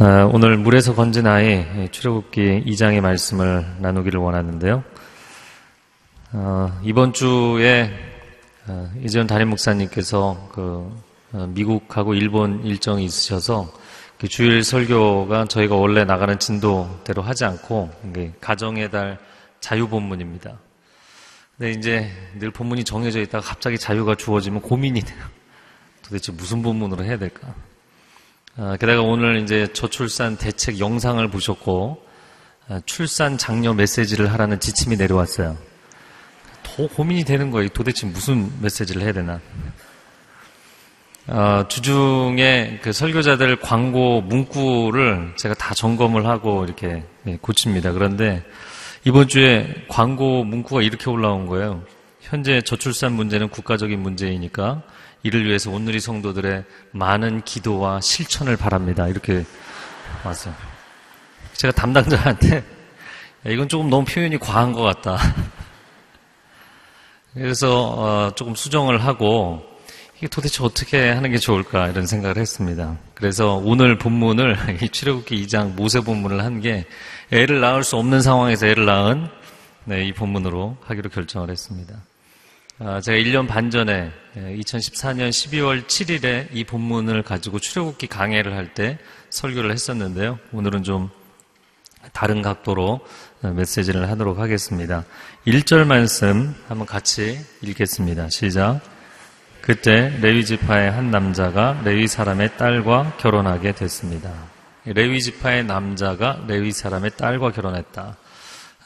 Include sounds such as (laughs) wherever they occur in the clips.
아, 오늘 물에서 건진 아이 출애굽기 2장의 말씀을 나누기를 원하는데요. 어, 이번 주에 어, 이재현 담임 목사님께서 그 어, 미국하고 일본 일정이 있으셔서 그 주일 설교가 저희가 원래 나가는 진도대로 하지 않고 가정의 달 자유 본문입니다. 근데 이제 늘 본문이 정해져 있다가 갑자기 자유가 주어지면 고민이 돼요. 도대체 무슨 본문으로 해야 될까? 아, 게다가 오늘 이제 저출산 대책 영상을 보셨고 아, 출산 장려 메시지를 하라는 지침이 내려왔어요. 더 고민이 되는 거예요. 도대체 무슨 메시지를 해야 되나? 어, 주중에 그 설교자들 광고 문구를 제가 다 점검을 하고 이렇게 예, 고칩니다. 그런데 이번 주에 광고 문구가 이렇게 올라온 거예요. 현재 저출산 문제는 국가적인 문제이니까 이를 위해서 오늘이 성도들의 많은 기도와 실천을 바랍니다. 이렇게 왔어요. 제가 담당자한테 이건 조금 너무 표현이 과한 것 같다. 그래서 어, 조금 수정을 하고 이게 도대체 어떻게 하는 게 좋을까 이런 생각을 했습니다. 그래서 오늘 본문을 (laughs) 이 출애굽기 2장 모세 본문을 한 게 애를 낳을 수 없는 상황에서 애를 낳은 네, 이 본문으로 하기로 결정을 했습니다. 아, 제가 1년 반 전에 2014년 12월 7일에 이 본문을 가지고 출애굽기 강해를 할 때 설교를 했었는데요. 오늘은 좀 다른 각도로 메시지를 하도록 하겠습니다. 1절 말씀 한번 같이 읽겠습니다. 시작. 그때 레위 지파의 한 남자가 레위 사람의 딸과 결혼하게 됐습니다. 레위 지파의 남자가 레위 사람의 딸과 결혼했다.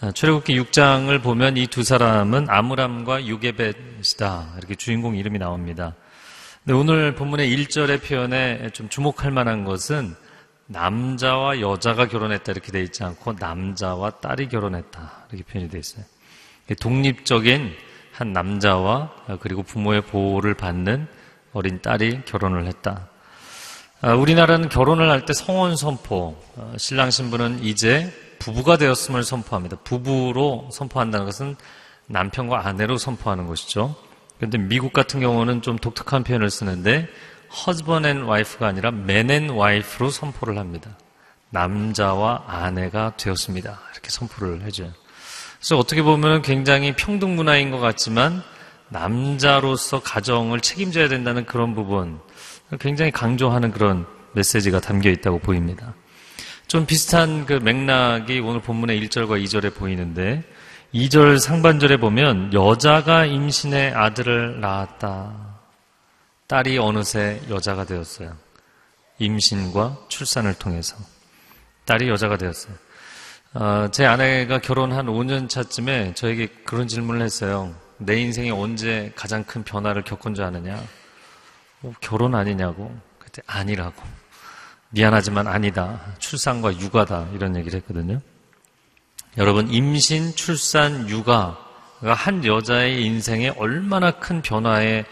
아, 출애굽기 6장을 보면 이 두 사람은 아므람과 유게벳이다. 이렇게 주인공 이름이 나옵니다. 근데 오늘 본문의 1절의 표현에 좀 주목할 만한 것은 남자와 여자가 결혼했다 이렇게 되어 있지 않고 남자와 딸이 결혼했다 이렇게 표현이 되어 있어요. 독립적인 한 남자와 그리고 부모의 보호를 받는 어린 딸이 결혼을 했다. 아, 우리나라는 결혼을 할 때 성원 선포, 어, 신랑 신부는 이제 부부가 되었음을 선포합니다. 부부로 선포한다는 것은 남편과 아내로 선포하는 것이죠. 그런데 미국 같은 경우는 좀 독특한 표현을 쓰는데 husband and wife가 아니라 man and wife로 선포를 합니다. 남자와 아내가 되었습니다. 이렇게 선포를 해줘요. 그래서 어떻게 보면 굉장히 평등 문화인 것 같지만 남자로서 가정을 책임져야 된다는 그런 부분 굉장히 강조하는 그런 메시지가 담겨 있다고 보입니다. 좀 비슷한 그 맥락이 오늘 본문의 1절과 2절에 보이는데 2절 상반절에 보면 여자가 임신의 아들을 낳았다. 딸이 어느새 여자가 되었어요. 임신과 출산을 통해서. 딸이 여자가 되었어요. 어, 제 아내가 결혼한 5년 차쯤에 저에게 그런 질문을 했어요. 내 인생에 언제 가장 큰 변화를 겪은 줄 아느냐? 어, 결혼 아니냐고. 그때 아니라고. 미안하지만 아니다. 출산과 육아다. 이런 얘기를 했거든요. 여러분, 임신, 출산, 육아가 한 여자의 인생에 얼마나 큰 변화의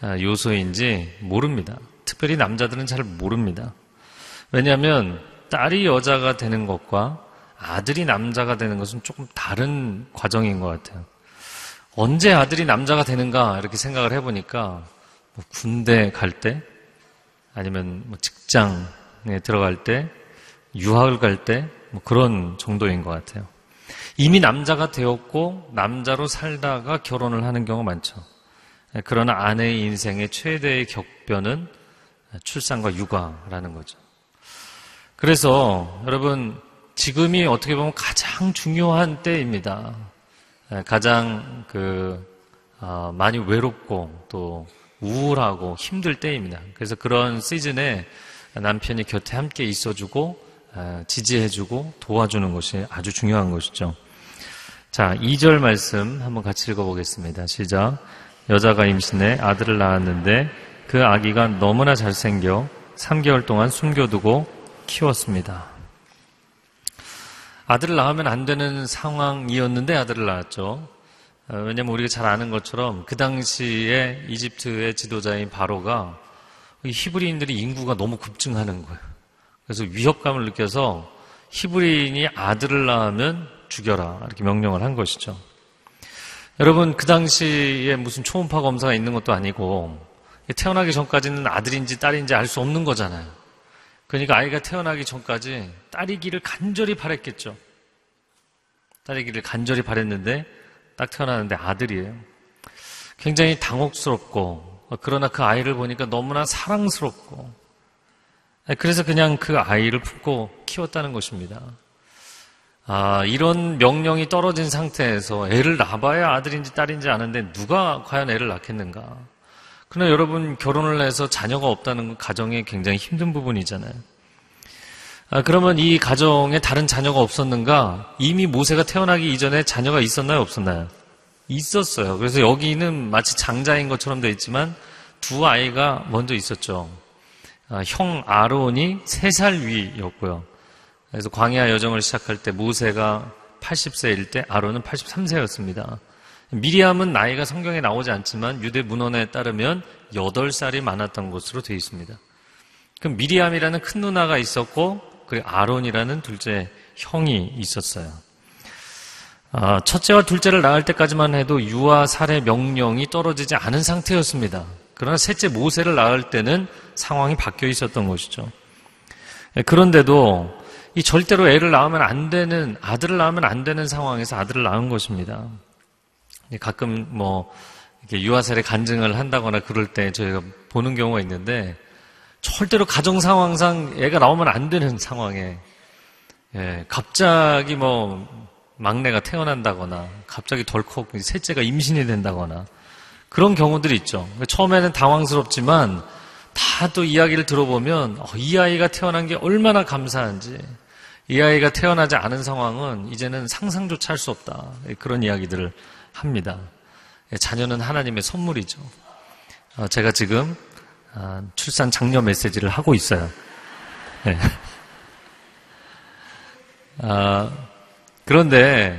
아, 요소인지 모릅니다. 특별히 남자들은 잘 모릅니다. 왜냐하면 딸이 여자가 되는 것과 아들이 남자가 되는 것은 조금 다른 과정인 것 같아요. 언제 아들이 남자가 되는가 이렇게 생각을 해보니까 뭐 군대 갈 때, 아니면 뭐 직장 네, 들어갈 때, 유학을 갈 때, 뭐 그런 정도인 것 같아요. 이미 남자가 되었고, 남자로 살다가 결혼을 하는 경우가 많죠. 네, 그러나 아내의 인생의 최대의 격변은 출산과 육아라는 거죠. 그래서 여러분, 지금이 어떻게 보면 가장 중요한 때입니다. 네, 가장 그, 어, 많이 외롭고 또 우울하고 힘들 때입니다. 그래서 그런 시즌에 남편이 곁에 함께 있어주고 아, 지지해주고 도와주는 것이 아주 중요한 것이죠. 자, 2절 말씀 한번 같이 읽어보겠습니다. 시작. 여자가 임신해 아들을 낳았는데 그 아기가 너무나 잘생겨 3개월 동안 숨겨두고 키웠습니다. 아들을 낳으면 안 되는 상황이었는데 아들을 낳았죠. 아, 왜냐면 우리가 잘 아는 것처럼 그 당시에 이집트의 지도자인 바로가 히브리인들이 인구가 너무 급증하는 거예요. 그래서 위협감을 느껴서 히브리인이 아들을 낳으면 죽여라 이렇게 명령을 한 것이죠. 여러분 그 당시에 무슨 초음파 검사가 있는 것도 아니고 태어나기 전까지는 아들인지 딸인지 알 수 없는 거잖아요. 그러니까 아이가 태어나기 전까지 딸이기를 간절히 바랬겠죠. 딸이기를 간절히 바랬는데 딱 태어나는데 아들이에요. 굉장히 당혹스럽고 그러나 그 아이를 보니까 너무나 사랑스럽고 그래서 그냥 그 아이를 품고 키웠다는 것입니다. 아, 이런 명령이 떨어진 상태에서 애를 낳아봐야 아들인지 딸인지 아는데 누가 과연 애를 낳겠는가? 그러나 여러분 결혼을 해서 자녀가 없다는 가정이 굉장히 힘든 부분이잖아요. 아, 그러면 이 가정에 다른 자녀가 없었는가? 이미 모세가 태어나기 이전에 자녀가 있었나요? 없었나요? 있었어요. 그래서 여기는 마치 장자인 것처럼 되어 있지만 두 아이가 먼저 있었죠. 아, 형 아론이 세 살 위였고요. 그래서 광야 여정을 시작할 때 모세가 80세일 때 아론은 83세였습니다. 미리암은 나이가 성경에 나오지 않지만 유대 문헌에 따르면 8살이 많았던 것으로 되어 있습니다. 그럼 미리암이라는 큰 누나가 있었고 그리고 아론이라는 둘째 형이 있었어요. 아, 첫째와 둘째를 낳을 때까지만 해도 유아 살해 명령이 떨어지지 않은 상태였습니다. 그러나 셋째 모세를 낳을 때는 상황이 바뀌어 있었던 것이죠. 예, 그런데도 이 절대로 애를 낳으면 안 되는 아들을 낳으면 안 되는 상황에서 아들을 낳은 것입니다. 가끔 뭐 이렇게 유아살에 간증을 한다거나 그럴 때 저희가 보는 경우가 있는데 절대로 가정 상황상 애가 나오면 안 되는 상황에 예, 갑자기 뭐 막내가 태어난다거나 갑자기 덜컥 셋째가 임신이 된다거나 그런 경우들이 있죠. 처음에는 당황스럽지만 다 또 이야기를 들어보면 어, 이 아이가 태어난 게 얼마나 감사한지 이 아이가 태어나지 않은 상황은 이제는 상상조차 할 수 없다. 그런 이야기들을 합니다. 예, 자녀는 하나님의 선물이죠. 어, 제가 지금 아, 출산 장려 메시지를 하고 있어요. 네. (laughs) 아, 그런데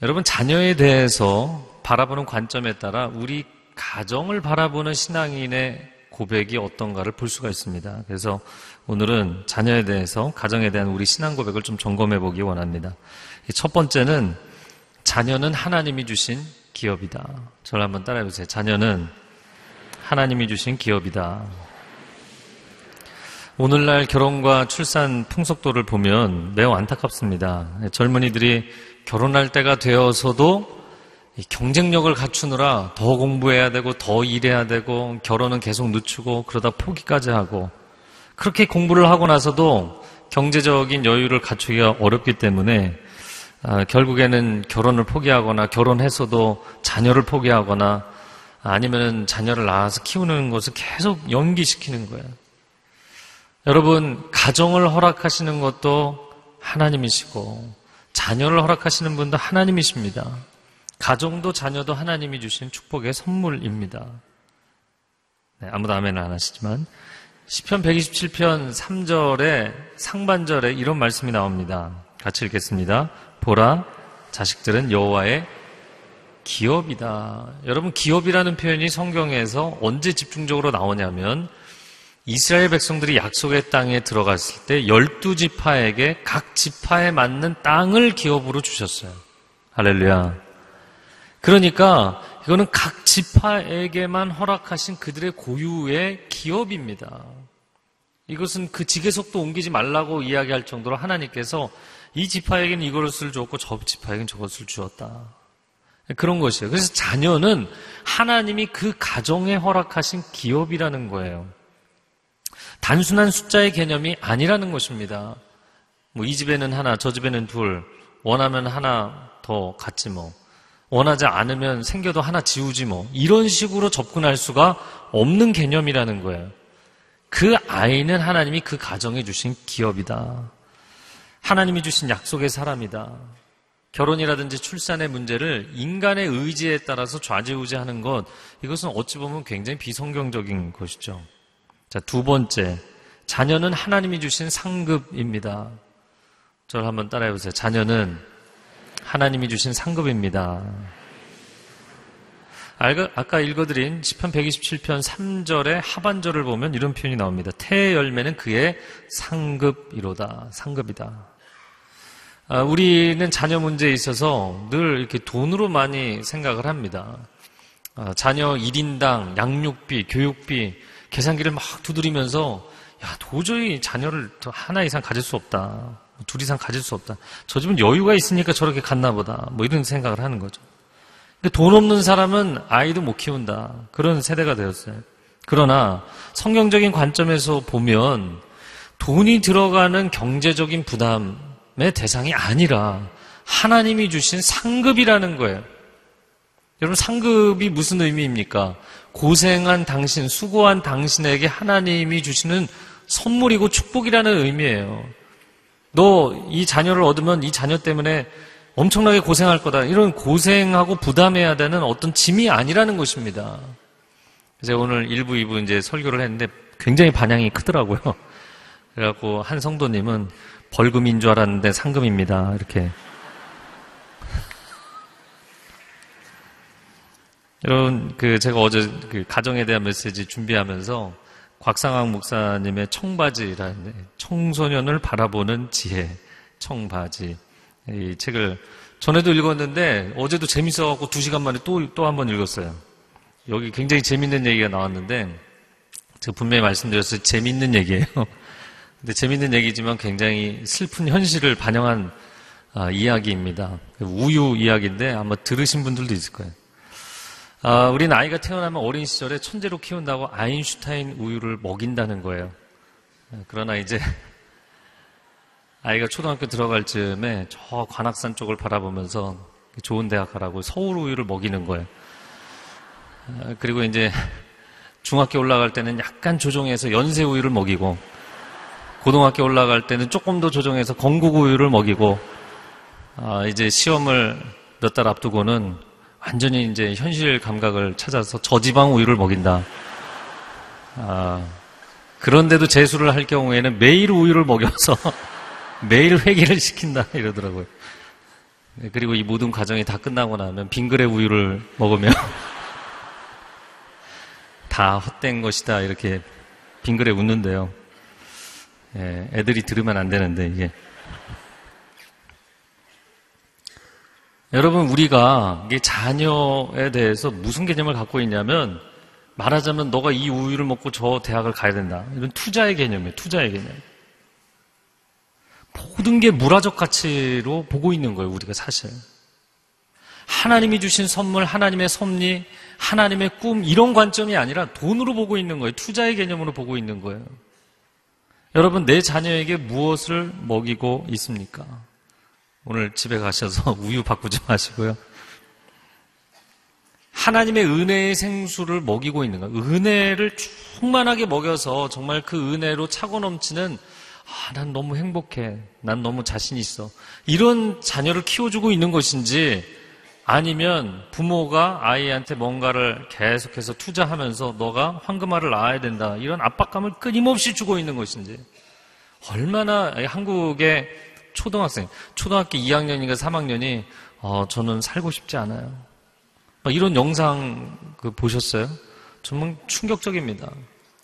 여러분 자녀에 대해서 바라보는 관점에 따라 우리 가정을 바라보는 신앙인의 고백이 어떤가를 볼 수가 있습니다. 그래서 오늘은 자녀에 대해서 가정에 대한 우리 신앙 고백을 좀 점검해 보기 원합니다. 첫 번째는 자녀는 하나님이 주신 기업이다. 저를 한번 따라해 보세요. 자녀는 하나님이 주신 기업이다. 오늘날 결혼과 출산 풍속도를 보면 매우 안타깝습니다. 젊은이들이 결혼할 때가 되어서도 경쟁력을 갖추느라 더 공부해야 되고 더 일해야 되고 결혼은 계속 늦추고 그러다 포기까지 하고 그렇게 공부를 하고 나서도 경제적인 여유를 갖추기가 어렵기 때문에 아, 결국에는 결혼을 포기하거나 결혼해서도 자녀를 포기하거나 아니면 자녀를 낳아서 키우는 것을 계속 연기시키는 거예요. 여러분, 가정을 허락하시는 것도 하나님이시고, 자녀를 허락하시는 분도 하나님이십니다. 가정도 자녀도 하나님이 주신 축복의 선물입니다. 네, 아무도 아멘을 안 하시지만, 10편 127편 3절에 상반절에 이런 말씀이 나옵니다. 같이 읽겠습니다. 보라, 자식들은 여호와의 기업이다. 여러분, 기업이라는 표현이 성경에서 언제 집중적으로 나오냐면 이스라엘 백성들이 약속의 땅에 들어갔을 때 열두 지파에게 각 지파에 맞는 땅을 기업으로 주셨어요. 할렐루야. 그러니까 이거는 각 지파에게만 허락하신 그들의 고유의 기업입니다. 이것은 그 지계석도 옮기지 말라고 이야기할 정도로 하나님께서 이 지파에게는 이것을 주었고 저 지파에게는 저것을 주었다. 그런 것이에요. 그래서 자녀는 하나님이 그 가정에 허락하신 기업이라는 거예요. 단순한 숫자의 개념이 아니라는 것입니다. 뭐 이 집에는 하나, 저 집에는 둘, 원하면 하나 더 갖지 뭐. 원하지 않으면 생겨도 하나 지우지 뭐. 이런 식으로 접근할 수가 없는 개념이라는 거예요. 그 아이는 하나님이 그 가정에 주신 기업이다. 하나님이 주신 약속의 사람이다. 결혼이라든지 출산의 문제를 인간의 의지에 따라서 좌지우지하는 것, 이것은 어찌 보면 굉장히 비성경적인 것이죠. 자, 두 번째. 자녀는 하나님이 주신 상급입니다. 저를 한번 따라해 보세요. 자녀는 하나님이 주신 상급입니다. 아까 읽어드린 10편 127편 3절의 하반절을 보면 이런 표현이 나옵니다. 태의 열매는 그의 상급이로다. 상급이다. 아, 우리는 자녀 문제에 있어서 늘 이렇게 돈으로 많이 생각을 합니다. 아, 자녀 1인당 양육비, 교육비, 계산기를 막 두드리면서 야, 도저히 자녀를 하나 이상 가질 수 없다. 뭐둘 이상 가질 수 없다. 저 집은 여유가 있으니까 저렇게 갔나 보다. 뭐 이런 생각을 하는 거죠. 돈 없는 사람은 아이도 못 키운다. 그런 세대가 되었어요. 그러나 성경적인 관점에서 보면 돈이 들어가는 경제적인 부담의 대상이 아니라 하나님이 주신 상급이라는 거예요. 여러분 상급이 무슨 의미입니까? 고생한 당신, 수고한 당신에게 하나님이 주시는 선물이고 축복이라는 의미예요. 너 이 자녀를 얻으면 이 자녀 때문에 엄청나게 고생할 거다. 이런 고생하고 부담해야 되는 어떤 짐이 아니라는 것입니다. 제가 오늘 1부, 2부 이제 설교를 했는데 굉장히 반향이 크더라고요. 그래갖고 한 성도님은 벌금인 줄 알았는데 상금입니다. 이렇게. 여러분, 그 제가 어제 그 가정에 대한 메시지 준비하면서 곽상학 목사님의 청바지라는 청소년을 바라보는 지혜, 청바지 이 책을 전에도 읽었는데 어제도 재밌어갖고 두 시간 만에 또 또 한 번 읽었어요. 여기 굉장히 재밌는 얘기가 나왔는데 제가 분명히 말씀드렸어요. 재밌는 얘기예요. (laughs) 근데 재밌는 얘기지만 굉장히 슬픈 현실을 반영한 아, 이야기입니다. 우유 이야기인데 아마 들으신 분들도 있을 거예요. 아, 우린 아이가 태어나면 어린 시절에 천재로 키운다고 아인슈타인 우유를 먹인다는 거예요. 그러나 이제 (laughs) 아이가 초등학교 들어갈 즈음에 저 관악산 쪽을 바라보면서 좋은 대학 가라고 서울 우유를 먹이는 거예요. 아, 그리고 이제 중학교 올라갈 때는 약간 조정해서 연세 우유를 먹이고 고등학교 올라갈 때는 조금 더 조정해서 건국 우유를 먹이고 아, 이제 시험을 몇 달 앞두고는 완전히 이제 현실 감각을 찾아서 저지방 우유를 먹인다. 아, 그런데도 재수를 할 경우에는 매일 우유를 먹여서 (laughs) 매일 회개를 시킨다 이러더라고요. 네, 그리고 이 모든 과정이 다 끝나고 나면 빙그레 우유를 먹으면 (laughs) 다 헛된 것이다 이렇게 빙그레 웃는데요. 예, 애들이 들으면 안 되는데 이게 여러분, 우리가 자녀에 대해서 무슨 개념을 갖고 있냐면, 말하자면 너가 이 우유를 먹고 저 대학을 가야 된다. 이런 투자의 개념이에요. 투자의 개념. 모든 게 물화적 가치로 보고 있는 거예요. 우리가 사실. 하나님이 주신 선물, 하나님의 섭리, 하나님의 꿈, 이런 관점이 아니라 돈으로 보고 있는 거예요. 투자의 개념으로 보고 있는 거예요. 여러분, 내 자녀에게 무엇을 먹이고 있습니까? 오늘 집에 가셔서 (laughs) 우유 바꾸지 마시고요. 하나님의 은혜의 생수를 먹이고 있는 거예요. 은혜를 충만하게 먹여서 정말 그 은혜로 차고 넘치는 아, 난 너무 행복해. 난 너무 자신 있어. 이런 자녀를 키워주고 있는 것인지 아니면 부모가 아이한테 뭔가를 계속해서 투자하면서 너가 황금알을 낳아야 된다. 이런 압박감을 끊임없이 주고 있는 것인지 얼마나 한국의 초등학생, 초등학교 2학년인가 3학년이 어, 저는 살고 싶지 않아요. 이런 영상 그 보셨어요? 정말 충격적입니다.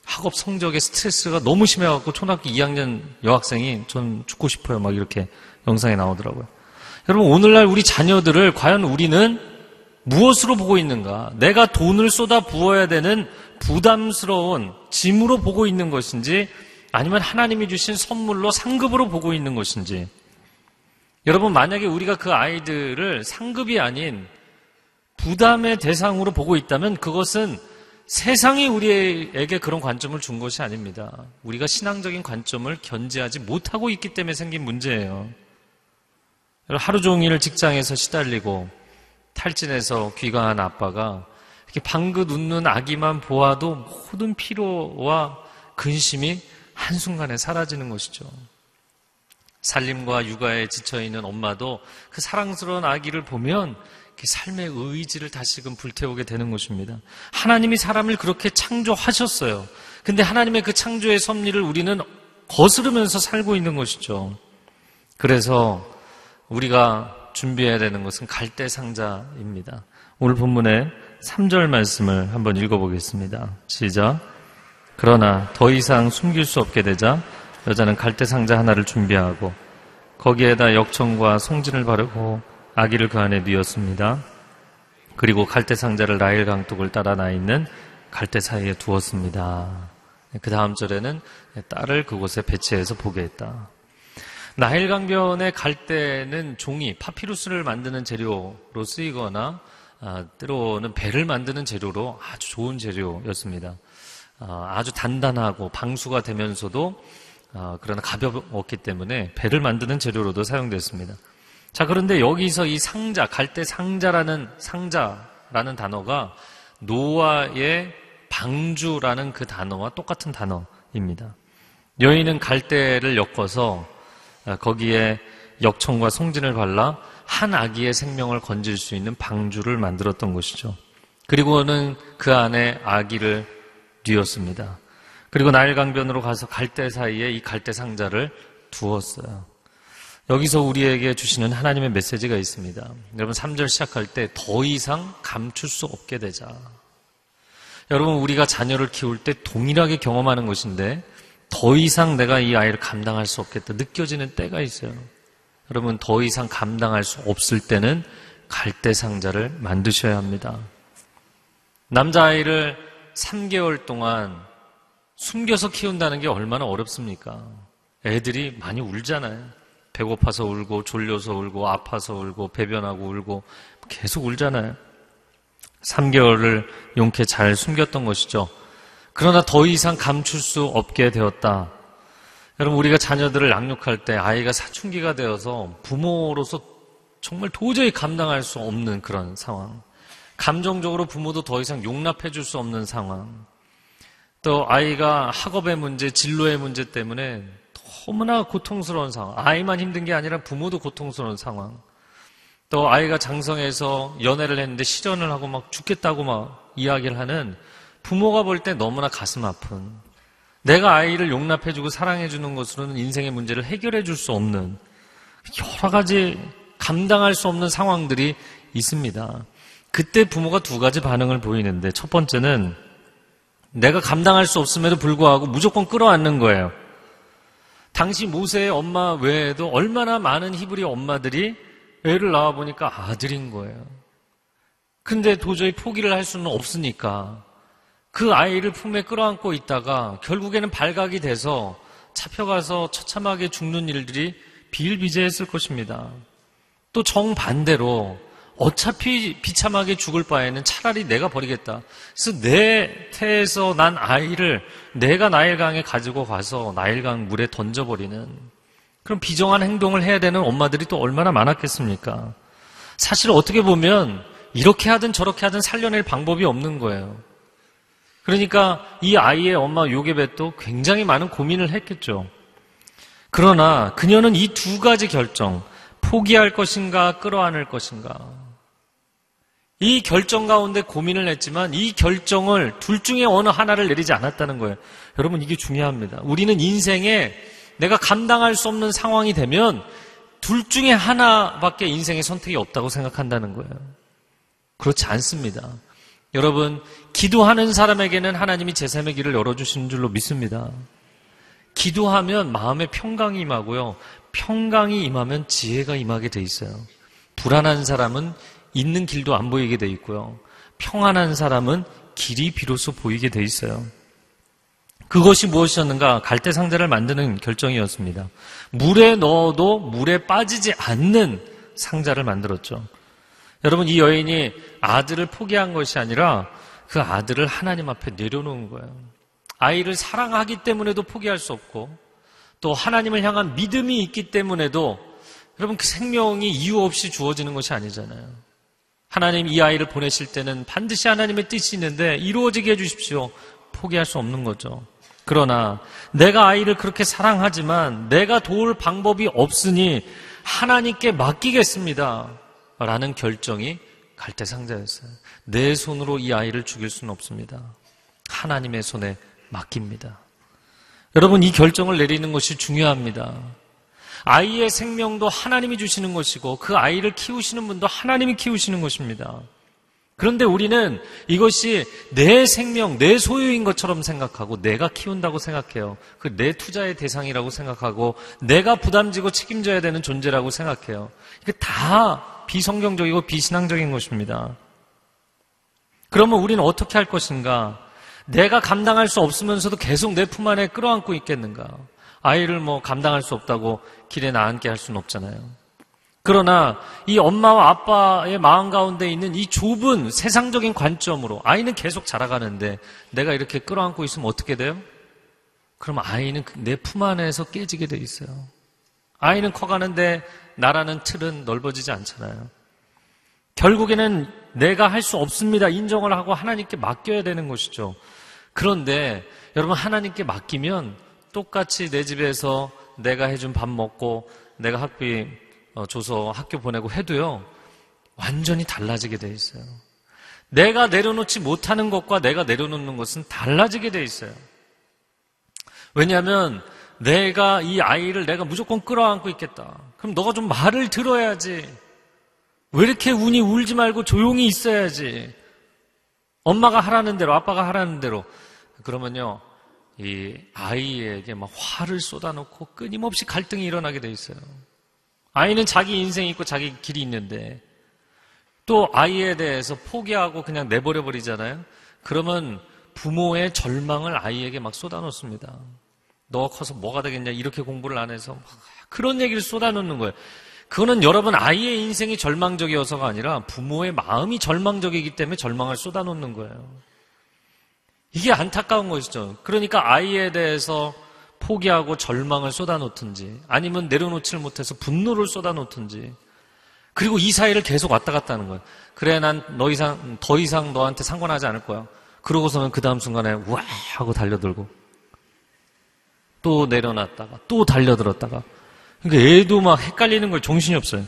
학업 성적에 스트레스가 너무 심해갖고 초등학교 2학년 여학생이 전 죽고 싶어요. 막 이렇게 영상에 나오더라고요. 여러분, 오늘날 우리 자녀들을 과연 우리는 무엇으로 보고 있는가? 내가 돈을 쏟아 부어야 되는 부담스러운 짐으로 보고 있는 것인지 아니면 하나님이 주신 선물로 상급으로 보고 있는 것인지 여러분, 만약에 우리가 그 아이들을 상급이 아닌 부담의 대상으로 보고 있다면 그것은 세상이 우리에게 그런 관점을 준 것이 아닙니다. 우리가 신앙적인 관점을 견제하지 못하고 있기 때문에 생긴 문제예요. 하루 종일 직장에서 시달리고 탈진해서 귀가한 아빠가 이렇게 방긋 웃는 아기만 보아도 모든 피로와 근심이 한순간에 사라지는 것이죠. 살림과 육아에 지쳐있는 엄마도 그 사랑스러운 아기를 보면 그 삶의 의지를 다시금 불태우게 되는 것입니다. 하나님이 사람을 그렇게 창조하셨어요. 근데 하나님의 그 창조의 섭리를 우리는 거스르면서 살고 있는 것이죠. 그래서 우리가 준비해야 되는 것은 갈대 상자입니다. 오늘 본문의 3절 말씀을 한번 읽어보겠습니다. 시작. 그러나 더 이상 숨길 수 없게 되자 여자는 갈대 상자 하나를 준비하고 거기에다 역청과 송진을 바르고 아기를 그 안에 뉘었습니다. 그리고 갈대 상자를 나일 강둑을 따라 나 있는 갈대 사이에 두었습니다. 그 다음 절에는 딸을 그곳에 배치해서 보게 했다. 나일 강변에 갈 때는 종이 파피루스를 만드는 재료로 쓰이거나 아, 때로는 배를 만드는 재료로 아주 좋은 재료였습니다. 아, 아주 단단하고 방수가 되면서도 아, 그러나 가벼웠기 때문에 배를 만드는 재료로도 사용됐습니다. 자 그런데 여기서 이 상자 갈대 상자라는 상자라는 단어가 노아의 방주라는 그 단어와 똑같은 단어입니다. 여인은 갈대를 엮어서 거기에 역청과 송진을 발라 한 아기의 생명을 건질 수 있는 방주를 만들었던 것이죠. 그리고는 그 안에 아기를 뉘었습니다. 그리고 나일 강변으로 가서 갈대 사이에 이 갈대 상자를 두었어요. 여기서 우리에게 주시는 하나님의 메시지가 있습니다. 여러분 3절 시작할 때 더 이상 감출 수 없게 되자. 여러분 우리가 자녀를 키울 때 동일하게 경험하는 것인데 더 이상 내가 이 아이를 감당할 수 없겠다 느껴지는 때가 있어요. 여러분 더 이상 감당할 수 없을 때는 갈대 상자를 만드셔야 합니다. 남자아이를 3개월 동안 숨겨서 키운다는 게 얼마나 어렵습니까? 애들이 많이 울잖아요. 배고파서 울고, 졸려서 울고, 아파서 울고, 배변하고 울고, 계속 울잖아요. 3개월을 용케 잘 숨겼던 것이죠. 그러나 더 이상 감출 수 없게 되었다. 여러분, 우리가 자녀들을 양육할 때 아이가 사춘기가 되어서 부모로서 정말 도저히 감당할 수 없는 그런 상황. 감정적으로 부모도 더 이상 용납해 줄 수 없는 상황. 또 아이가 학업의 문제, 진로의 문제 때문에 너무나 고통스러운 상황. 아이만 힘든 게 아니라 부모도 고통스러운 상황. 또 아이가 장성해서 연애를 했는데 실연을 하고 막 죽겠다고 막 이야기를 하는 부모가 볼 때 너무나 가슴 아픈 내가 아이를 용납해주고 사랑해주는 것으로는 인생의 문제를 해결해 줄 수 없는 여러 가지 감당할 수 없는 상황들이 있습니다. 그때 부모가 두 가지 반응을 보이는데 첫 번째는 내가 감당할 수 없음에도 불구하고 무조건 끌어안는 거예요. 당시 모세의 엄마 외에도 얼마나 많은 히브리 엄마들이 애를 낳아 보니까 아들인 거예요. 근데 도저히 포기를 할 수는 없으니까 그 아이를 품에 끌어안고 있다가 결국에는 발각이 돼서 잡혀가서 처참하게 죽는 일들이 비일비재했을 것입니다. 또 정반대로 어차피 비참하게 죽을 바에는 차라리 내가 버리겠다. 그래서 내 태에서 난 아이를 내가 나일강에 가지고 가서 나일강 물에 던져버리는 그런 비정한 행동을 해야 되는 엄마들이 또 얼마나 많았겠습니까? 사실 어떻게 보면 이렇게 하든 저렇게 하든 살려낼 방법이 없는 거예요. 그러니까 이 아이의 엄마 요게벳도 굉장히 많은 고민을 했겠죠. 그러나 그녀는 이 두 가지 결정, 포기할 것인가, 끌어안을 것인가. 이 결정 가운데 고민을 했지만 이 결정을 둘 중에 어느 하나를 내리지 않았다는 거예요. 여러분 이게 중요합니다. 우리는 인생에 내가 감당할 수 없는 상황이 되면 둘 중에 하나밖에 인생의 선택이 없다고 생각한다는 거예요. 그렇지 않습니다. 여러분, 기도하는 사람에게는 하나님이 제3의 길을 열어주시는 줄로 믿습니다. 기도하면 마음에 평강이 임하고요. 평강이 임하면 지혜가 임하게 돼 있어요. 불안한 사람은 있는 길도 안 보이게 돼 있고요. 평안한 사람은 길이 비로소 보이게 돼 있어요. 그것이 무엇이었는가? 갈대 상자를 만드는 결정이었습니다. 물에 넣어도 물에 빠지지 않는 상자를 만들었죠. 여러분, 이 여인이 아들을 포기한 것이 아니라 그 아들을 하나님 앞에 내려놓은 거예요. 아이를 사랑하기 때문에도 포기할 수 없고 또 하나님을 향한 믿음이 있기 때문에도 여러분 그 생명이 이유 없이 주어지는 것이 아니잖아요. 하나님 이 아이를 보내실 때는 반드시 하나님의 뜻이 있는데 이루어지게 해주십시오. 포기할 수 없는 거죠. 그러나 내가 아이를 그렇게 사랑하지만 내가 도울 방법이 없으니 하나님께 맡기겠습니다. 라는 결정이 갈대상자였어요. 내 손으로 이 아이를 죽일 수는 없습니다. 하나님의 손에 맡깁니다. 여러분, 이 결정을 내리는 것이 중요합니다. 아이의 생명도 하나님이 주시는 것이고 그 아이를 키우시는 분도 하나님이 키우시는 것입니다. 그런데 우리는 이것이 내 생명, 내 소유인 것처럼 생각하고 내가 키운다고 생각해요. 그 내 투자의 대상이라고 생각하고 내가 부담지고 책임져야 되는 존재라고 생각해요. 이게 다 비성경적이고 비신앙적인 것입니다. 그러면 우리는 어떻게 할 것인가? 내가 감당할 수 없으면서도 계속 내 품 안에 끌어안고 있겠는가? 아이를 뭐 감당할 수 없다고 길에 나앉게 할 수는 없잖아요. 그러나 이 엄마와 아빠의 마음 가운데 있는 이 좁은 세상적인 관점으로 아이는 계속 자라가는데 내가 이렇게 끌어안고 있으면 어떻게 돼요? 그럼 아이는 내 품 안에서 깨지게 돼 있어요. 아이는 커가는데 나라는 틀은 넓어지지 않잖아요. 결국에는 내가 할 수 없습니다. 인정을 하고 하나님께 맡겨야 되는 것이죠. 그런데 여러분 하나님께 맡기면 똑같이 내 집에서 내가 해준 밥 먹고 내가 학비 어, 줘서 학교 보내고 해도요 완전히 달라지게 돼 있어요. 내가 내려놓지 못하는 것과 내가 내려놓는 것은 달라지게 돼 있어요. 왜냐하면 내가 이 아이를 내가 무조건 끌어안고 있겠다. 그럼 너가 좀 말을 들어야지. 왜 이렇게 운이 울지 말고 조용히 있어야지. 엄마가 하라는 대로, 아빠가 하라는 대로. 그러면요, 이 아이에게 막 화를 쏟아놓고 끊임없이 갈등이 일어나게 돼 있어요. 아이는 자기 인생이 있고 자기 길이 있는데 또 아이에 대해서 포기하고 그냥 내버려 버리잖아요. 그러면 부모의 절망을 아이에게 막 쏟아놓습니다. 너 커서 뭐가 되겠냐 이렇게 공부를 안 해서 그런 얘기를 쏟아놓는 거예요. 그거는 여러분 아이의 인생이 절망적이어서가 아니라 부모의 마음이 절망적이기 때문에 절망을 쏟아놓는 거예요. 이게 안타까운 것이죠. 그러니까 아이에 대해서 포기하고 절망을 쏟아놓든지 아니면 내려놓지 못해서 분노를 쏟아놓든지 그리고 이 사이를 계속 왔다 갔다 하는 거예요. 그래 난더 이상 더 이상 너한테 상관하지 않을 거야. 그러고서는 그 다음 순간에 와 하고 달려들고 또 내려놨다가 또 달려들었다가 그러니까 애도 막 헷갈리는 걸 정신이 없어요.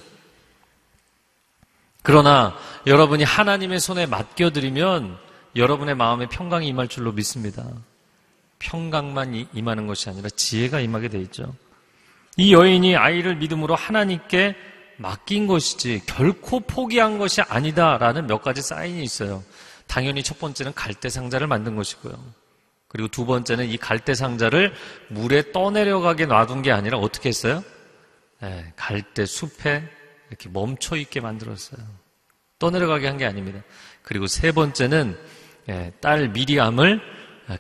그러나 여러분이 하나님의 손에 맡겨드리면 여러분의 마음에 평강이 임할 줄로 믿습니다. 평강만 임하는 것이 아니라 지혜가 임하게 돼 있죠. 이 여인이 아이를 믿음으로 하나님께 맡긴 것이지 결코 포기한 것이 아니다라는 몇 가지 사인이 있어요. 당연히 첫 번째는 갈대 상자를 만든 것이고요. 그리고 두 번째는 이 갈대 상자를 물에 떠내려가게 놔둔 게 아니라 어떻게 했어요? 네, 갈대 숲에 이렇게 멈춰 있게 만들었어요. 떠내려가게 한 게 아닙니다. 그리고 세 번째는 예, 딸 미리암을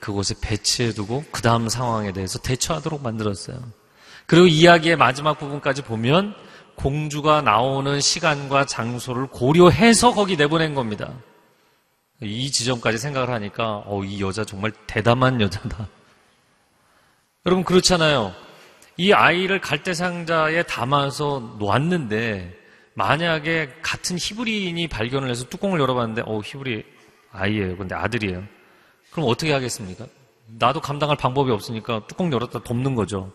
그곳에 배치해 두고 그 다음 상황에 대해서 대처하도록 만들었어요. 그리고 이야기의 마지막 부분까지 보면 공주가 나오는 시간과 장소를 고려해서 거기 내보낸 겁니다. 이 지점까지 생각을 하니까 어, 이 여자 정말 대담한 여자다. (laughs) 여러분 그렇잖아요. 이 아이를 갈대상자에 담아서 놓았는데 만약에 같은 히브리인이 발견을 해서 뚜껑을 열어봤는데 어 히브리 아이예요. 근데 아들이에요. 그럼 어떻게 하겠습니까? 나도 감당할 방법이 없으니까 뚜껑 열었다 덮는 거죠.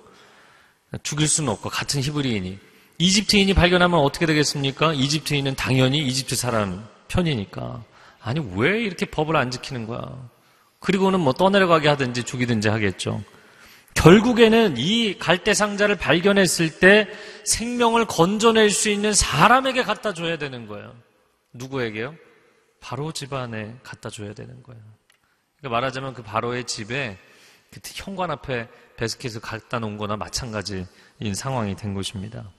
죽일 수는 없고 같은 히브리인이 이집트인이 발견하면 어떻게 되겠습니까? 이집트인은 당연히 이집트 사람 편이니까 아니 왜 이렇게 법을 안 지키는 거야? 그리고는 뭐 떠내려가게 하든지 죽이든지 하겠죠. 결국에는 이 갈대 상자를 발견했을 때 생명을 건져낼 수 있는 사람에게 갖다 줘야 되는 거예요. 누구에게요? 바로 집안에 갖다 줘야 되는 거예요. 그러니까 말하자면 그 바로의 집에 그 현관 앞에 베스킷을 갖다 놓은 거나 마찬가지인 상황이 된 것입니다.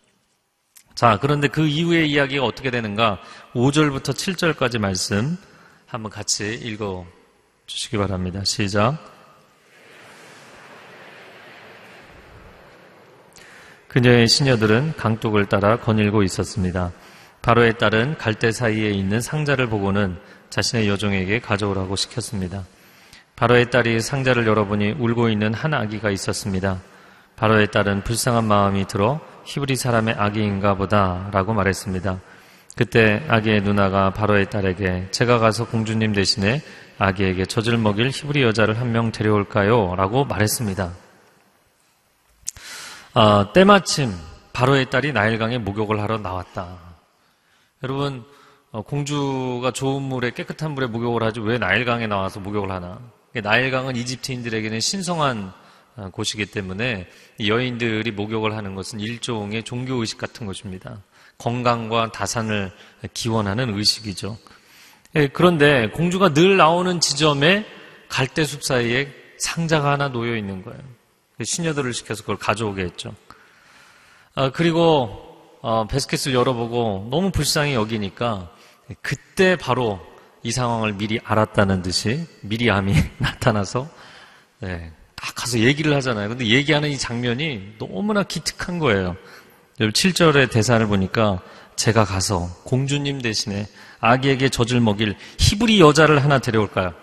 자, 그런데 그 이후의 이야기가 어떻게 되는가? 5절부터 7절까지 말씀 한번 같이 읽어 주시기 바랍니다. 시작. 그녀의 시녀들은 강둑을 따라 거닐고 있었습니다. 바로의 딸은 갈대 사이에 있는 상자를 보고는 자신의 여종에게 가져오라고 시켰습니다. 바로의 딸이 상자를 열어보니 울고 있는 한 아기가 있었습니다. 바로의 딸은 불쌍한 마음이 들어 히브리 사람의 아기인가 보다 라고 말했습니다. 그때 아기의 누나가 바로의 딸에게 제가 가서 공주님 대신에 아기에게 젖을 먹일 히브리 여자를 한 명 데려올까요? 라고 말했습니다. 아, 때마침 바로의 딸이 나일강에 목욕을 하러 나왔다. 여러분, 어, 공주가 좋은 물에 깨끗한 물에 목욕을 하지 왜 나일강에 나와서 목욕을 하나? 나일강은 이집트인들에게는 신성한 어, 곳이기 때문에 여인들이 목욕을 하는 것은 일종의 종교 의식 같은 것입니다. 건강과 다산을 기원하는 의식이죠. 예, 그런데 공주가 늘 나오는 지점에 갈대숲 사이에 상자가 하나 놓여 있는 거예요. 시녀들을 시켜서 그걸 가져오게 했죠. 아, 그리고 어, 베스켓을 열어보고 너무 불쌍히 여기니까 그때 바로 이 상황을 미리 알았다는 듯이 미리암이 (laughs) 나타나서 네, 딱 가서 얘기를 하잖아요. 근데 얘기하는 이 장면이 너무나 기특한 거예요. 7절의 대사를 보니까 제가 가서 공주님 대신에 아기에게 젖을 먹일 히브리 여자를 하나 데려올까요?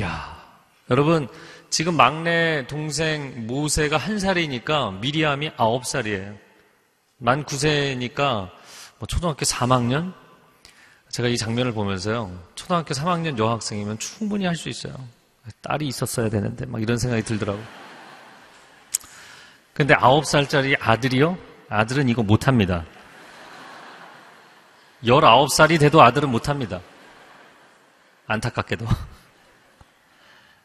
야, 여러분 지금 막내 동생 모세가 한 살이니까 미리암이 아홉 살이에요. 만 9세니까 뭐 초등학교 3학년? 제가 이 장면을 보면서요. 초등학교 3학년 여학생이면 충분히 할 수 있어요. 딸이 있었어야 되는데 막 이런 생각이 들더라고요. 근데 9살짜리 아들이요? 아들은 이거 못 합니다. 19살이 돼도 아들은 못 합니다. 안타깝게도.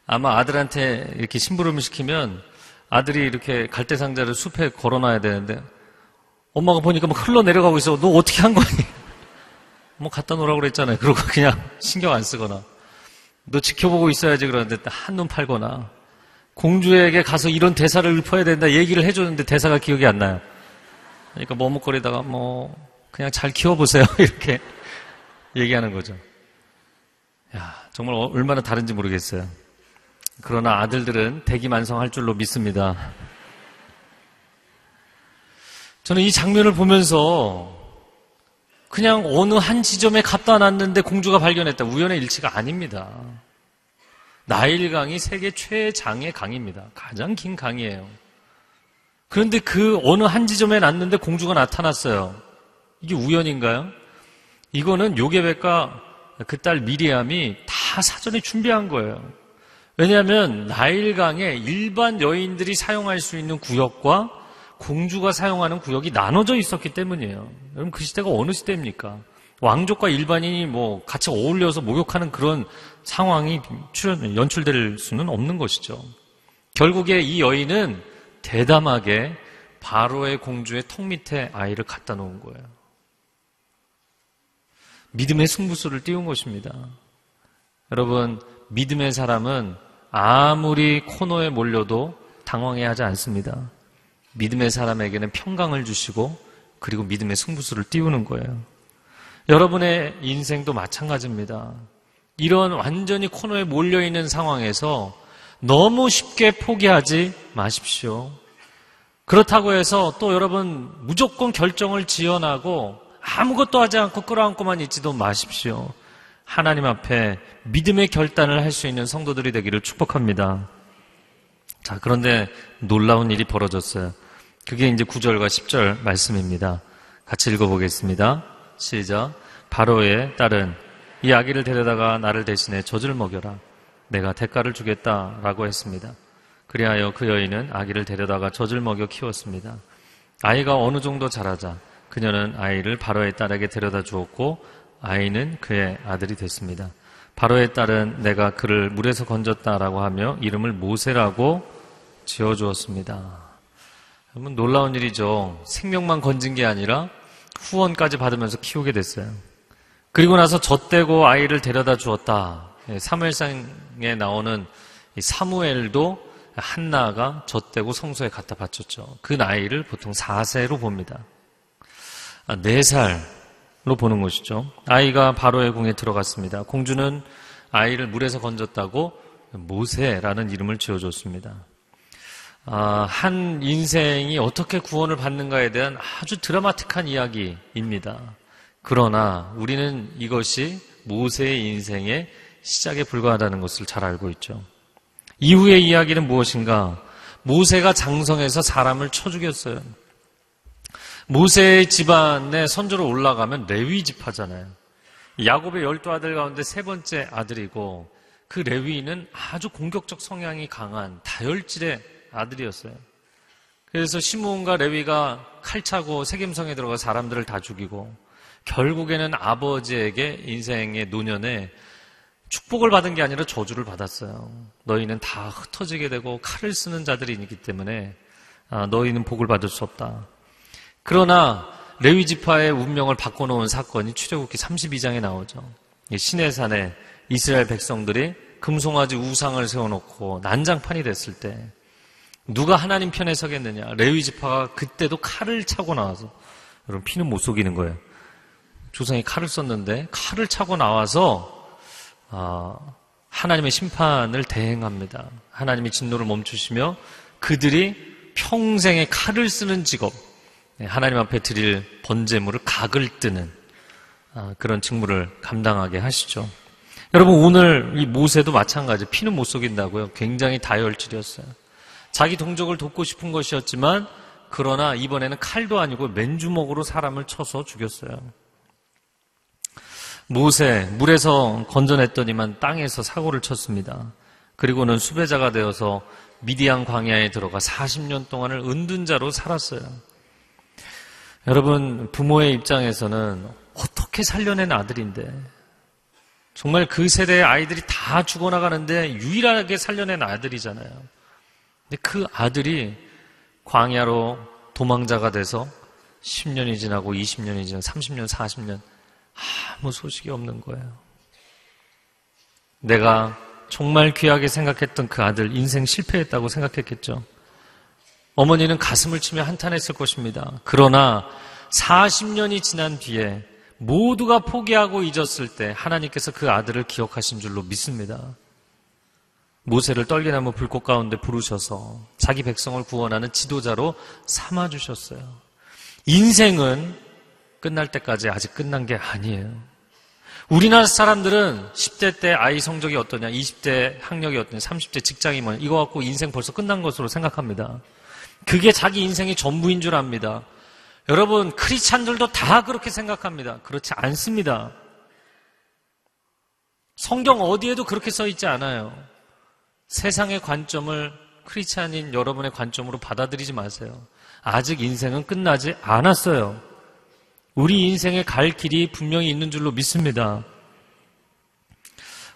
아마 아들한테 이렇게 심부름을 시키면 아들이 이렇게 갈대상자를 숲에 걸어놔야 되는데 엄마가 보니까 막 흘러내려가고 있어. 너 어떻게 한 거니? (laughs) 뭐 갖다 놓으라고 그랬잖아요. 그러고 그냥 (laughs) 신경 안 쓰거나. 너 지켜보고 있어야지 그러는데 한눈 팔거나. 공주에게 가서 이런 대사를 읊어야 된다 얘기를 해줬는데 대사가 기억이 안 나요. 그러니까 머뭇거리다가 뭐 그냥 잘 키워보세요. (laughs) 이렇게 얘기하는 거죠. 야, 정말 얼마나 다른지 모르겠어요. 그러나 아들들은 대기만성할 줄로 믿습니다. 저는 이 장면을 보면서 그냥 어느 한 지점에 갖다 놨는데 공주가 발견했다. 우연의 일치가 아닙니다. 나일강이 세계 최장의 강입니다. 가장 긴 강이에요. 그런데 그 어느 한 지점에 놨는데 공주가 나타났어요. 이게 우연인가요? 이거는 요게백과 그 딸 미리암이 다 사전에 준비한 거예요. 왜냐하면 나일강에 일반 여인들이 사용할 수 있는 구역과 공주가 사용하는 구역이 나눠져 있었기 때문이에요. 여러분 그 시대가 어느 시대입니까? 왕족과 일반인이 뭐 같이 어울려서 목욕하는 그런 상황이 출연, 연출될 수는 없는 것이죠. 결국에 이 여인은 대담하게 바로의 공주의 턱 밑에 아이를 갖다 놓은 거예요. 믿음의 승부수를 띄운 것입니다. 여러분, 믿음의 사람은 아무리 코너에 몰려도 당황해 하지 않습니다. 믿음의 사람에게는 평강을 주시고 그리고 믿음의 승부수를 띄우는 거예요. 여러분의 인생도 마찬가지입니다. 이런 완전히 코너에 몰려 있는 상황에서 너무 쉽게 포기하지 마십시오. 그렇다고 해서 또 여러분 무조건 결정을 지어나고 아무것도 하지 않고 끌어안고만 있지도 마십시오. 하나님 앞에 믿음의 결단을 할 수 있는 성도들이 되기를 축복합니다. 자, 그런데 놀라운 일이 벌어졌어요. 그게 이제 9절과 10절 말씀입니다. 같이 읽어보겠습니다. 시작. 바로의 딸은 이 아기를 데려다가 나를 대신해 젖을 먹여라. 내가 대가를 주겠다 라고 했습니다. 그리하여 그 여인은 아기를 데려다가 젖을 먹여 키웠습니다. 아이가 어느 정도 자라자 그녀는 아이를 바로의 딸에게 데려다 주었고 아이는 그의 아들이 됐습니다. 바로의 딸은 내가 그를 물에서 건졌다라고 하며 이름을 모세라고 지어주었습니다. 여러분 놀라운 일이죠. 생명만 건진 게 아니라 후원까지 받으면서 키우게 됐어요. 그리고 나서 젖대고 아이를 데려다 주었다. 예, 사무엘상에 나오는 사무엘도 한나가 젖대고 성소에 갖다 바쳤죠. 그 나이를 보통 4세로 봅니다. 4살로 보는 것이죠. 아이가 바로의 궁에 들어갔습니다. 공주는 아이를 물에서 건졌다고 모세라는 이름을 지어줬습니다. 아, 한 인생이 어떻게 구원을 받는가에 대한 아주 드라마틱한 이야기입니다. 그러나 우리는 이것이 모세의 인생의 시작에 불과하다는 것을 잘 알고 있죠. 이후의 이야기는 무엇인가? 모세가 장성해서 사람을 쳐 죽였어요. 모세의 집안에 선조로 올라가면 레위 집하잖아요. 야곱의 열두 아들 가운데 세 번째 아들이고 그 레위는 아주 공격적 성향이 강한 다혈질의 아들이었어요. 그래서 시므온과 레위가 칼차고 세겜성에 들어가 사람들을 다 죽이고 결국에는 아버지에게 인생의 노년에 축복을 받은 게 아니라 저주를 받았어요. 너희는 다 흩어지게 되고 칼을 쓰는 자들이기 때문에 아, 너희는 복을 받을 수 없다. 그러나 레위 지파의 운명을 바꿔놓은 사건이 출애굽기 32장에 나오죠. 신의 산에 이스라엘 백성들이 금송아지 우상을 세워놓고 난장판이 됐을 때 누가 하나님 편에 서겠느냐? 레위 지파가 그때도 칼을 차고 나와서 여러분 피는 못 속이는 거예요. 조상이 칼을 썼는데 칼을 차고 나와서 아, 하나님의 심판을 대행합니다. 하나님이 진노를 멈추시며 그들이 평생에 칼을 쓰는 직업, 네, 하나님 앞에 드릴 번제물을 각을 뜨는 아, 그런 직무를 감당하게 하시죠. 여러분 오늘 이 모세도 마찬가지 피는 못 속인다고요. 굉장히 다혈질이었어요. 자기 동족을 돕고 싶은 것이었지만 그러나 이번에는 칼도 아니고 맨주먹으로 사람을 쳐서 죽였어요. 모세 물에서 건져냈더니만 땅에서 사고를 쳤습니다. 그리고는 수배자가 되어서 미디안 광야에 들어가 40년 동안을 은둔자로 살았어요. 여러분 부모의 입장에서는 어떻게 살려낸 아들인데 정말 그 세대의 아이들이 다 죽어나가는데 유일하게 살려낸 아들이잖아요. 근데 그 아들이 광야로 도망자가 돼서 10년이 지나고 20년이 지나고 30년, 40년 아무 소식이 없는 거예요. 내가 정말 귀하게 생각했던 그 아들 인생 실패했다고 생각했겠죠. 어머니는 가슴을 치며 한탄했을 것입니다. 그러나 40년이 지난 뒤에 모두가 포기하고 잊었을 때 하나님께서 그 아들을 기억하신 줄로 믿습니다. 모세를 떨기나무 불꽃 가운데 부르셔서 자기 백성을 구원하는 지도자로 삼아 주셨어요. 인생은 끝날 때까지 아직 끝난 게 아니에요. 우리나라 사람들은 10대 때 아이 성적이 어떠냐, 20대 학력이 어떠냐, 30대 직장이 뭐냐, 이거 갖고 인생 벌써 끝난 것으로 생각합니다. 그게 자기 인생이 전부인 줄 압니다. 여러분, 크리스찬들도 다 그렇게 생각합니다. 그렇지 않습니다. 성경 어디에도 그렇게 써 있지 않아요. 세상의 관점을 크리스찬인 여러분의 관점으로 받아들이지 마세요. 아직 인생은 끝나지 않았어요. 우리 인생에 갈 길이 분명히 있는 줄로 믿습니다.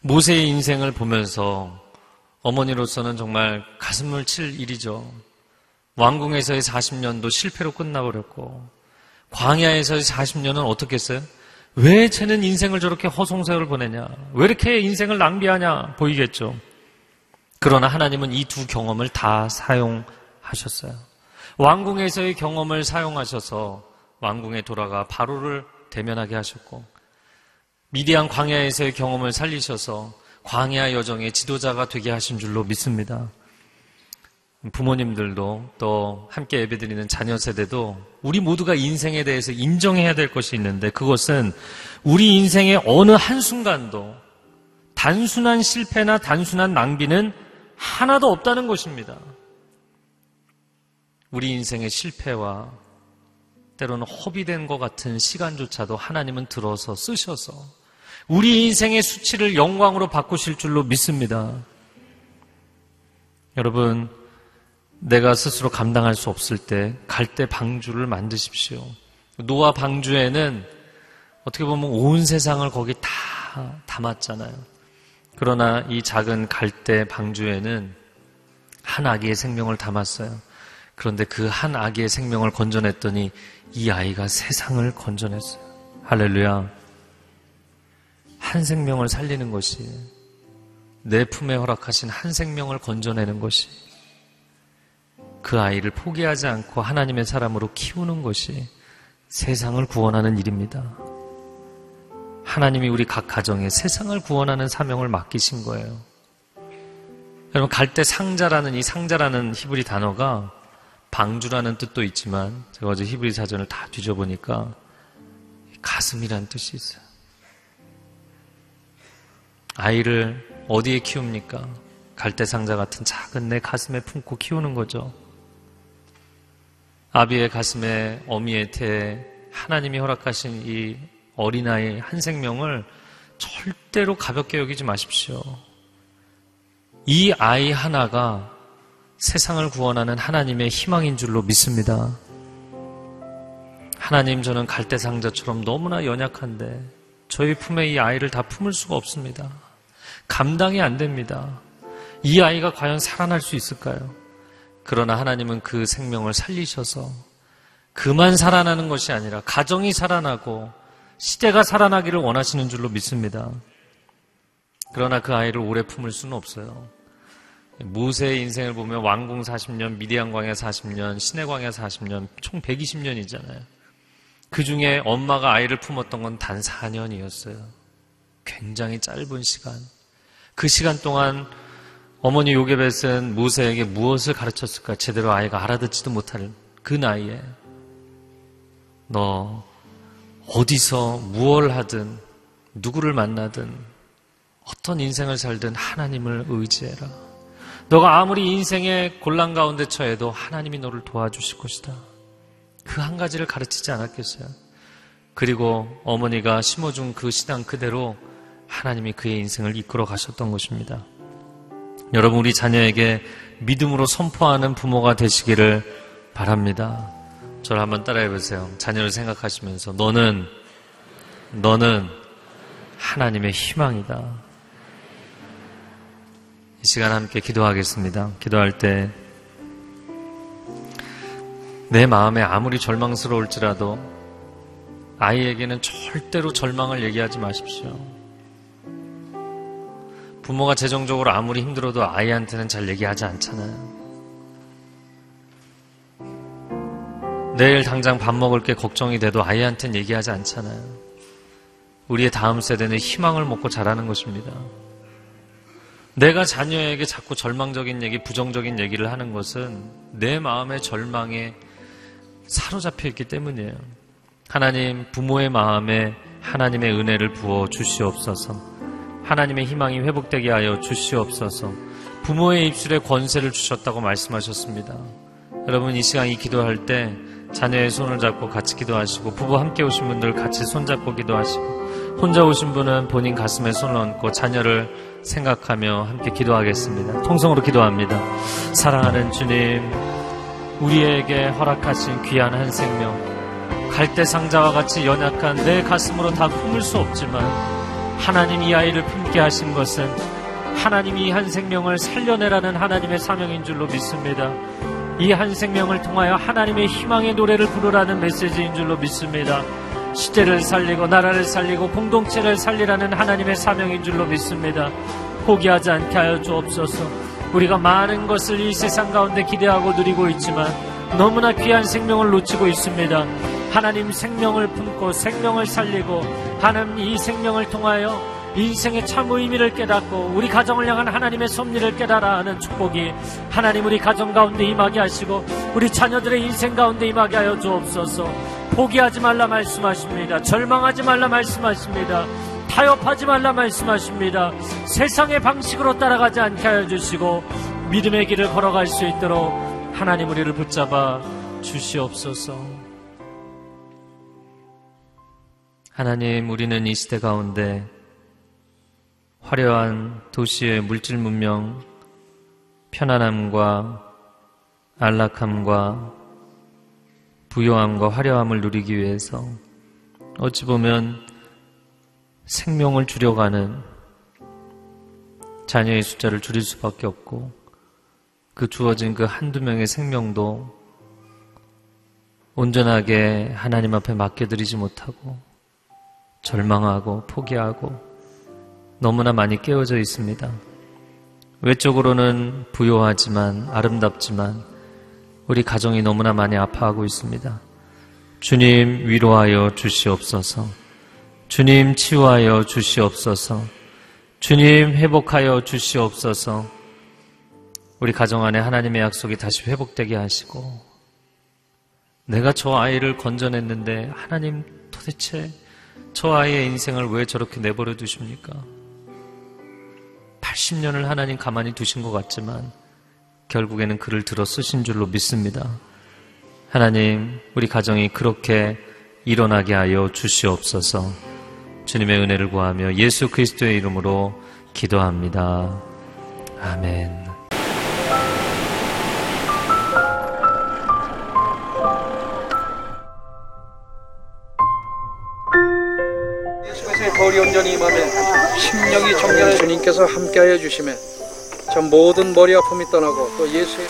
모세의 인생을 보면서 어머니로서는 정말 가슴을 칠 일이죠. 왕궁에서의 40년도 실패로 끝나버렸고 광야에서의 40년은 어떻게 했어요? 왜 쟤는 인생을 저렇게 허송세월을 보내냐? 왜 이렇게 인생을 낭비하냐? 보이겠죠. 그러나 하나님은 이 두 경험을 다 사용하셨어요. 왕궁에서의 경험을 사용하셔서 왕궁에 돌아가 바로를 대면하게 하셨고 미디안 광야에서의 경험을 살리셔서 광야 여정의 지도자가 되게 하신 줄로 믿습니다. 부모님들도 또 함께 예배드리는 자녀 세대도 우리 모두가 인생에 대해서 인정해야 될 것이 있는데 그것은 우리 인생의 어느 한순간도 단순한 실패나 단순한 낭비는 하나도 없다는 것입니다. 우리 인생의 실패와 때로는 허비된 것 같은 시간조차도 하나님은 들어서 쓰셔서 우리 인생의 수치를 영광으로 바꾸실 줄로 믿습니다. 여러분, 내가 스스로 감당할 수 없을 때 갈대 방주를 만드십시오. 노아 방주에는 어떻게 보면 온 세상을 거기 다 담았잖아요. 그러나 이 작은 갈대 방주에는 한 아기의 생명을 담았어요. 그런데 그 한 아기의 생명을 건져냈더니 이 아이가 세상을 건져냈어요. 할렐루야. 한 생명을 살리는 것이 내 품에 허락하신 한 생명을 건져내는 것이 그 아이를 포기하지 않고 하나님의 사람으로 키우는 것이 세상을 구원하는 일입니다. 하나님이 우리 각 가정에 세상을 구원하는 사명을 맡기신 거예요. 여러분, 갈때 상자라는 이 상자라는 히브리 단어가 방주라는 뜻도 있지만 제가 어제 히브리 사전을 다 뒤져보니까 가슴이란 뜻이 있어요. 아이를 어디에 키웁니까? 갈대 상자 같은 작은 내 가슴에 품고 키우는 거죠. 아비의 가슴에 어미의 태 하나님이 허락하신 이 어린아이 한 생명을 절대로 가볍게 여기지 마십시오. 이 아이 하나가 세상을 구원하는 하나님의 희망인 줄로 믿습니다. 하나님, 저는 갈대상자처럼 너무나 연약한데 저희 품에 이 아이를 다 품을 수가 없습니다. 감당이 안 됩니다. 이 아이가 과연 살아날 수 있을까요? 그러나 하나님은 그 생명을 살리셔서 그만 살아나는 것이 아니라 가정이 살아나고 시대가 살아나기를 원하시는 줄로 믿습니다. 그러나 그 아이를 오래 품을 수는 없어요. 모세의 인생을 보면 왕궁 40년, 미디안 광야 40년, 시내 광야 40년, 총 120년이잖아요. 그 중에 엄마가 아이를 품었던 건 단 4년이었어요. 굉장히 짧은 시간. 그 시간 동안 어머니 요게벳은 모세에게 무엇을 가르쳤을까 제대로 아이가 알아듣지도 못할 그 나이에 너 어디서 무얼 하든 누구를 만나든 어떤 인생을 살든 하나님을 의지해라. 너가 아무리 인생의 곤란 가운데 처해도 하나님이 너를 도와주실 것이다. 그 한 가지를 가르치지 않았겠어요. 그리고 어머니가 심어준 그 신앙 그대로 하나님이 그의 인생을 이끌어 가셨던 것입니다. 여러분, 우리 자녀에게 믿음으로 선포하는 부모가 되시기를 바랍니다. 저를 한번 따라해 보세요. 자녀를 생각하시면서 너는 너는 하나님의 희망이다. 이 시간 함께 기도하겠습니다. 기도할 때 내 마음에 아무리 절망스러울지라도 아이에게는 절대로 절망을 얘기하지 마십시오. 부모가 재정적으로 아무리 힘들어도 아이한테는 잘 얘기하지 않잖아요. 내일 당장 밥 먹을 게 걱정이 돼도 아이한테는 얘기하지 않잖아요. 우리의 다음 세대는 희망을 먹고 자라는 것입니다. 내가 자녀에게 자꾸 절망적인 얘기, 부정적인 얘기를 하는 것은 내 마음의 절망에 사로잡혀 있기 때문이에요. 하나님, 부모의 마음에 하나님의 은혜를 부어 주시옵소서. 하나님의 희망이 회복되게 하여 주시옵소서. 부모의 입술에 권세를 주셨다고 말씀하셨습니다. 여러분, 이 시간 이 기도할 때 자녀의 손을 잡고 같이 기도하시고 부부 함께 오신 분들 같이 손잡고 기도하시고 혼자 오신 분은 본인 가슴에 손을 얹고 자녀를 생각하며 함께 기도하겠습니다. 통성으로 기도합니다. 사랑하는 주님, 우리에게 허락하신 귀한 한 생명, 갈대 상자와 같이 연약한 내 가슴으로 다 품을 수 없지만 하나님 이 아이를 품게 하신 것은 하나님이 한 생명을 살려내라는 하나님의 사명인 줄로 믿습니다. 이 한 생명을 통하여 하나님의 희망의 노래를 부르라는 메시지인 줄로 믿습니다. 시대를 살리고 나라를 살리고 공동체를 살리라는 하나님의 사명인 줄로 믿습니다. 포기하지 않게 하여 주옵소서. 우리가 많은 것을 이 세상 가운데 기대하고 누리고 있지만 너무나 귀한 생명을 놓치고 있습니다. 하나님 생명을 품고 생명을 살리고 하나님 이 생명을 통하여 인생의 참 의미를 깨닫고 우리 가정을 향한 하나님의 섭리를 깨달아 하는 축복이 하나님 우리 가정 가운데 임하게 하시고 우리 자녀들의 인생 가운데 임하게 하여 주옵소서 포기하지 말라 말씀하십니다. 절망하지 말라 말씀하십니다. 타협하지 말라 말씀하십니다. 세상의 방식으로 따라가지 않게 하여 주시고 믿음의 길을 걸어갈 수 있도록 하나님 우리를 붙잡아 주시옵소서. 하나님, 우리는 이 시대 가운데 화려한 도시의 물질 문명, 편안함과 안락함과 부요함과 화려함을 누리기 위해서 어찌 보면 생명을 줄여가는 자녀의 숫자를 줄일 수밖에 없고 그 주어진 그 한두 명의 생명도 온전하게 하나님 앞에 맡겨드리지 못하고 절망하고 포기하고 너무나 많이 깨어져 있습니다. 외적으로는 부요하지만 아름답지만 우리 가정이 너무나 많이 아파하고 있습니다. 주님 위로하여 주시옵소서. 주님 치유하여 주시옵소서. 주님 회복하여 주시옵소서. 우리 가정 안에 하나님의 약속이 다시 회복되게 하시고 내가 저 아이를 건져냈는데 하나님 도대체 저 아이의 인생을 왜 저렇게 내버려 두십니까? 80년을 하나님 가만히 두신 것 같지만 결국에는 그를 들어 쓰신 줄로 믿습니다. 하나님, 우리 가정이 그렇게 일어나게 하여 주시옵소서. 주님의 은혜를 구하며 예수 그리스도의 이름으로 기도합니다. 아멘. 온전히 임하며 심령이 정결해 주님께서 함께하여 주심에 저 모든 머리 아픔이 떠나고 또 예수의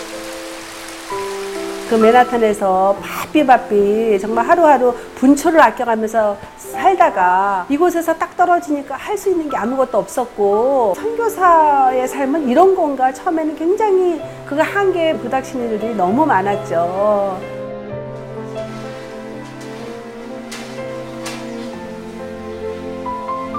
그 맨하탄에서 바삐 바삐 정말 하루하루 분초를 아껴가면서 살다가 이곳에서 딱 떨어지니까 할 수 있는 게 아무것도 없었고 선교사의 삶은 이런 건가 처음에는 굉장히 그 한계에 부닥치는 일들이 너무 많았죠.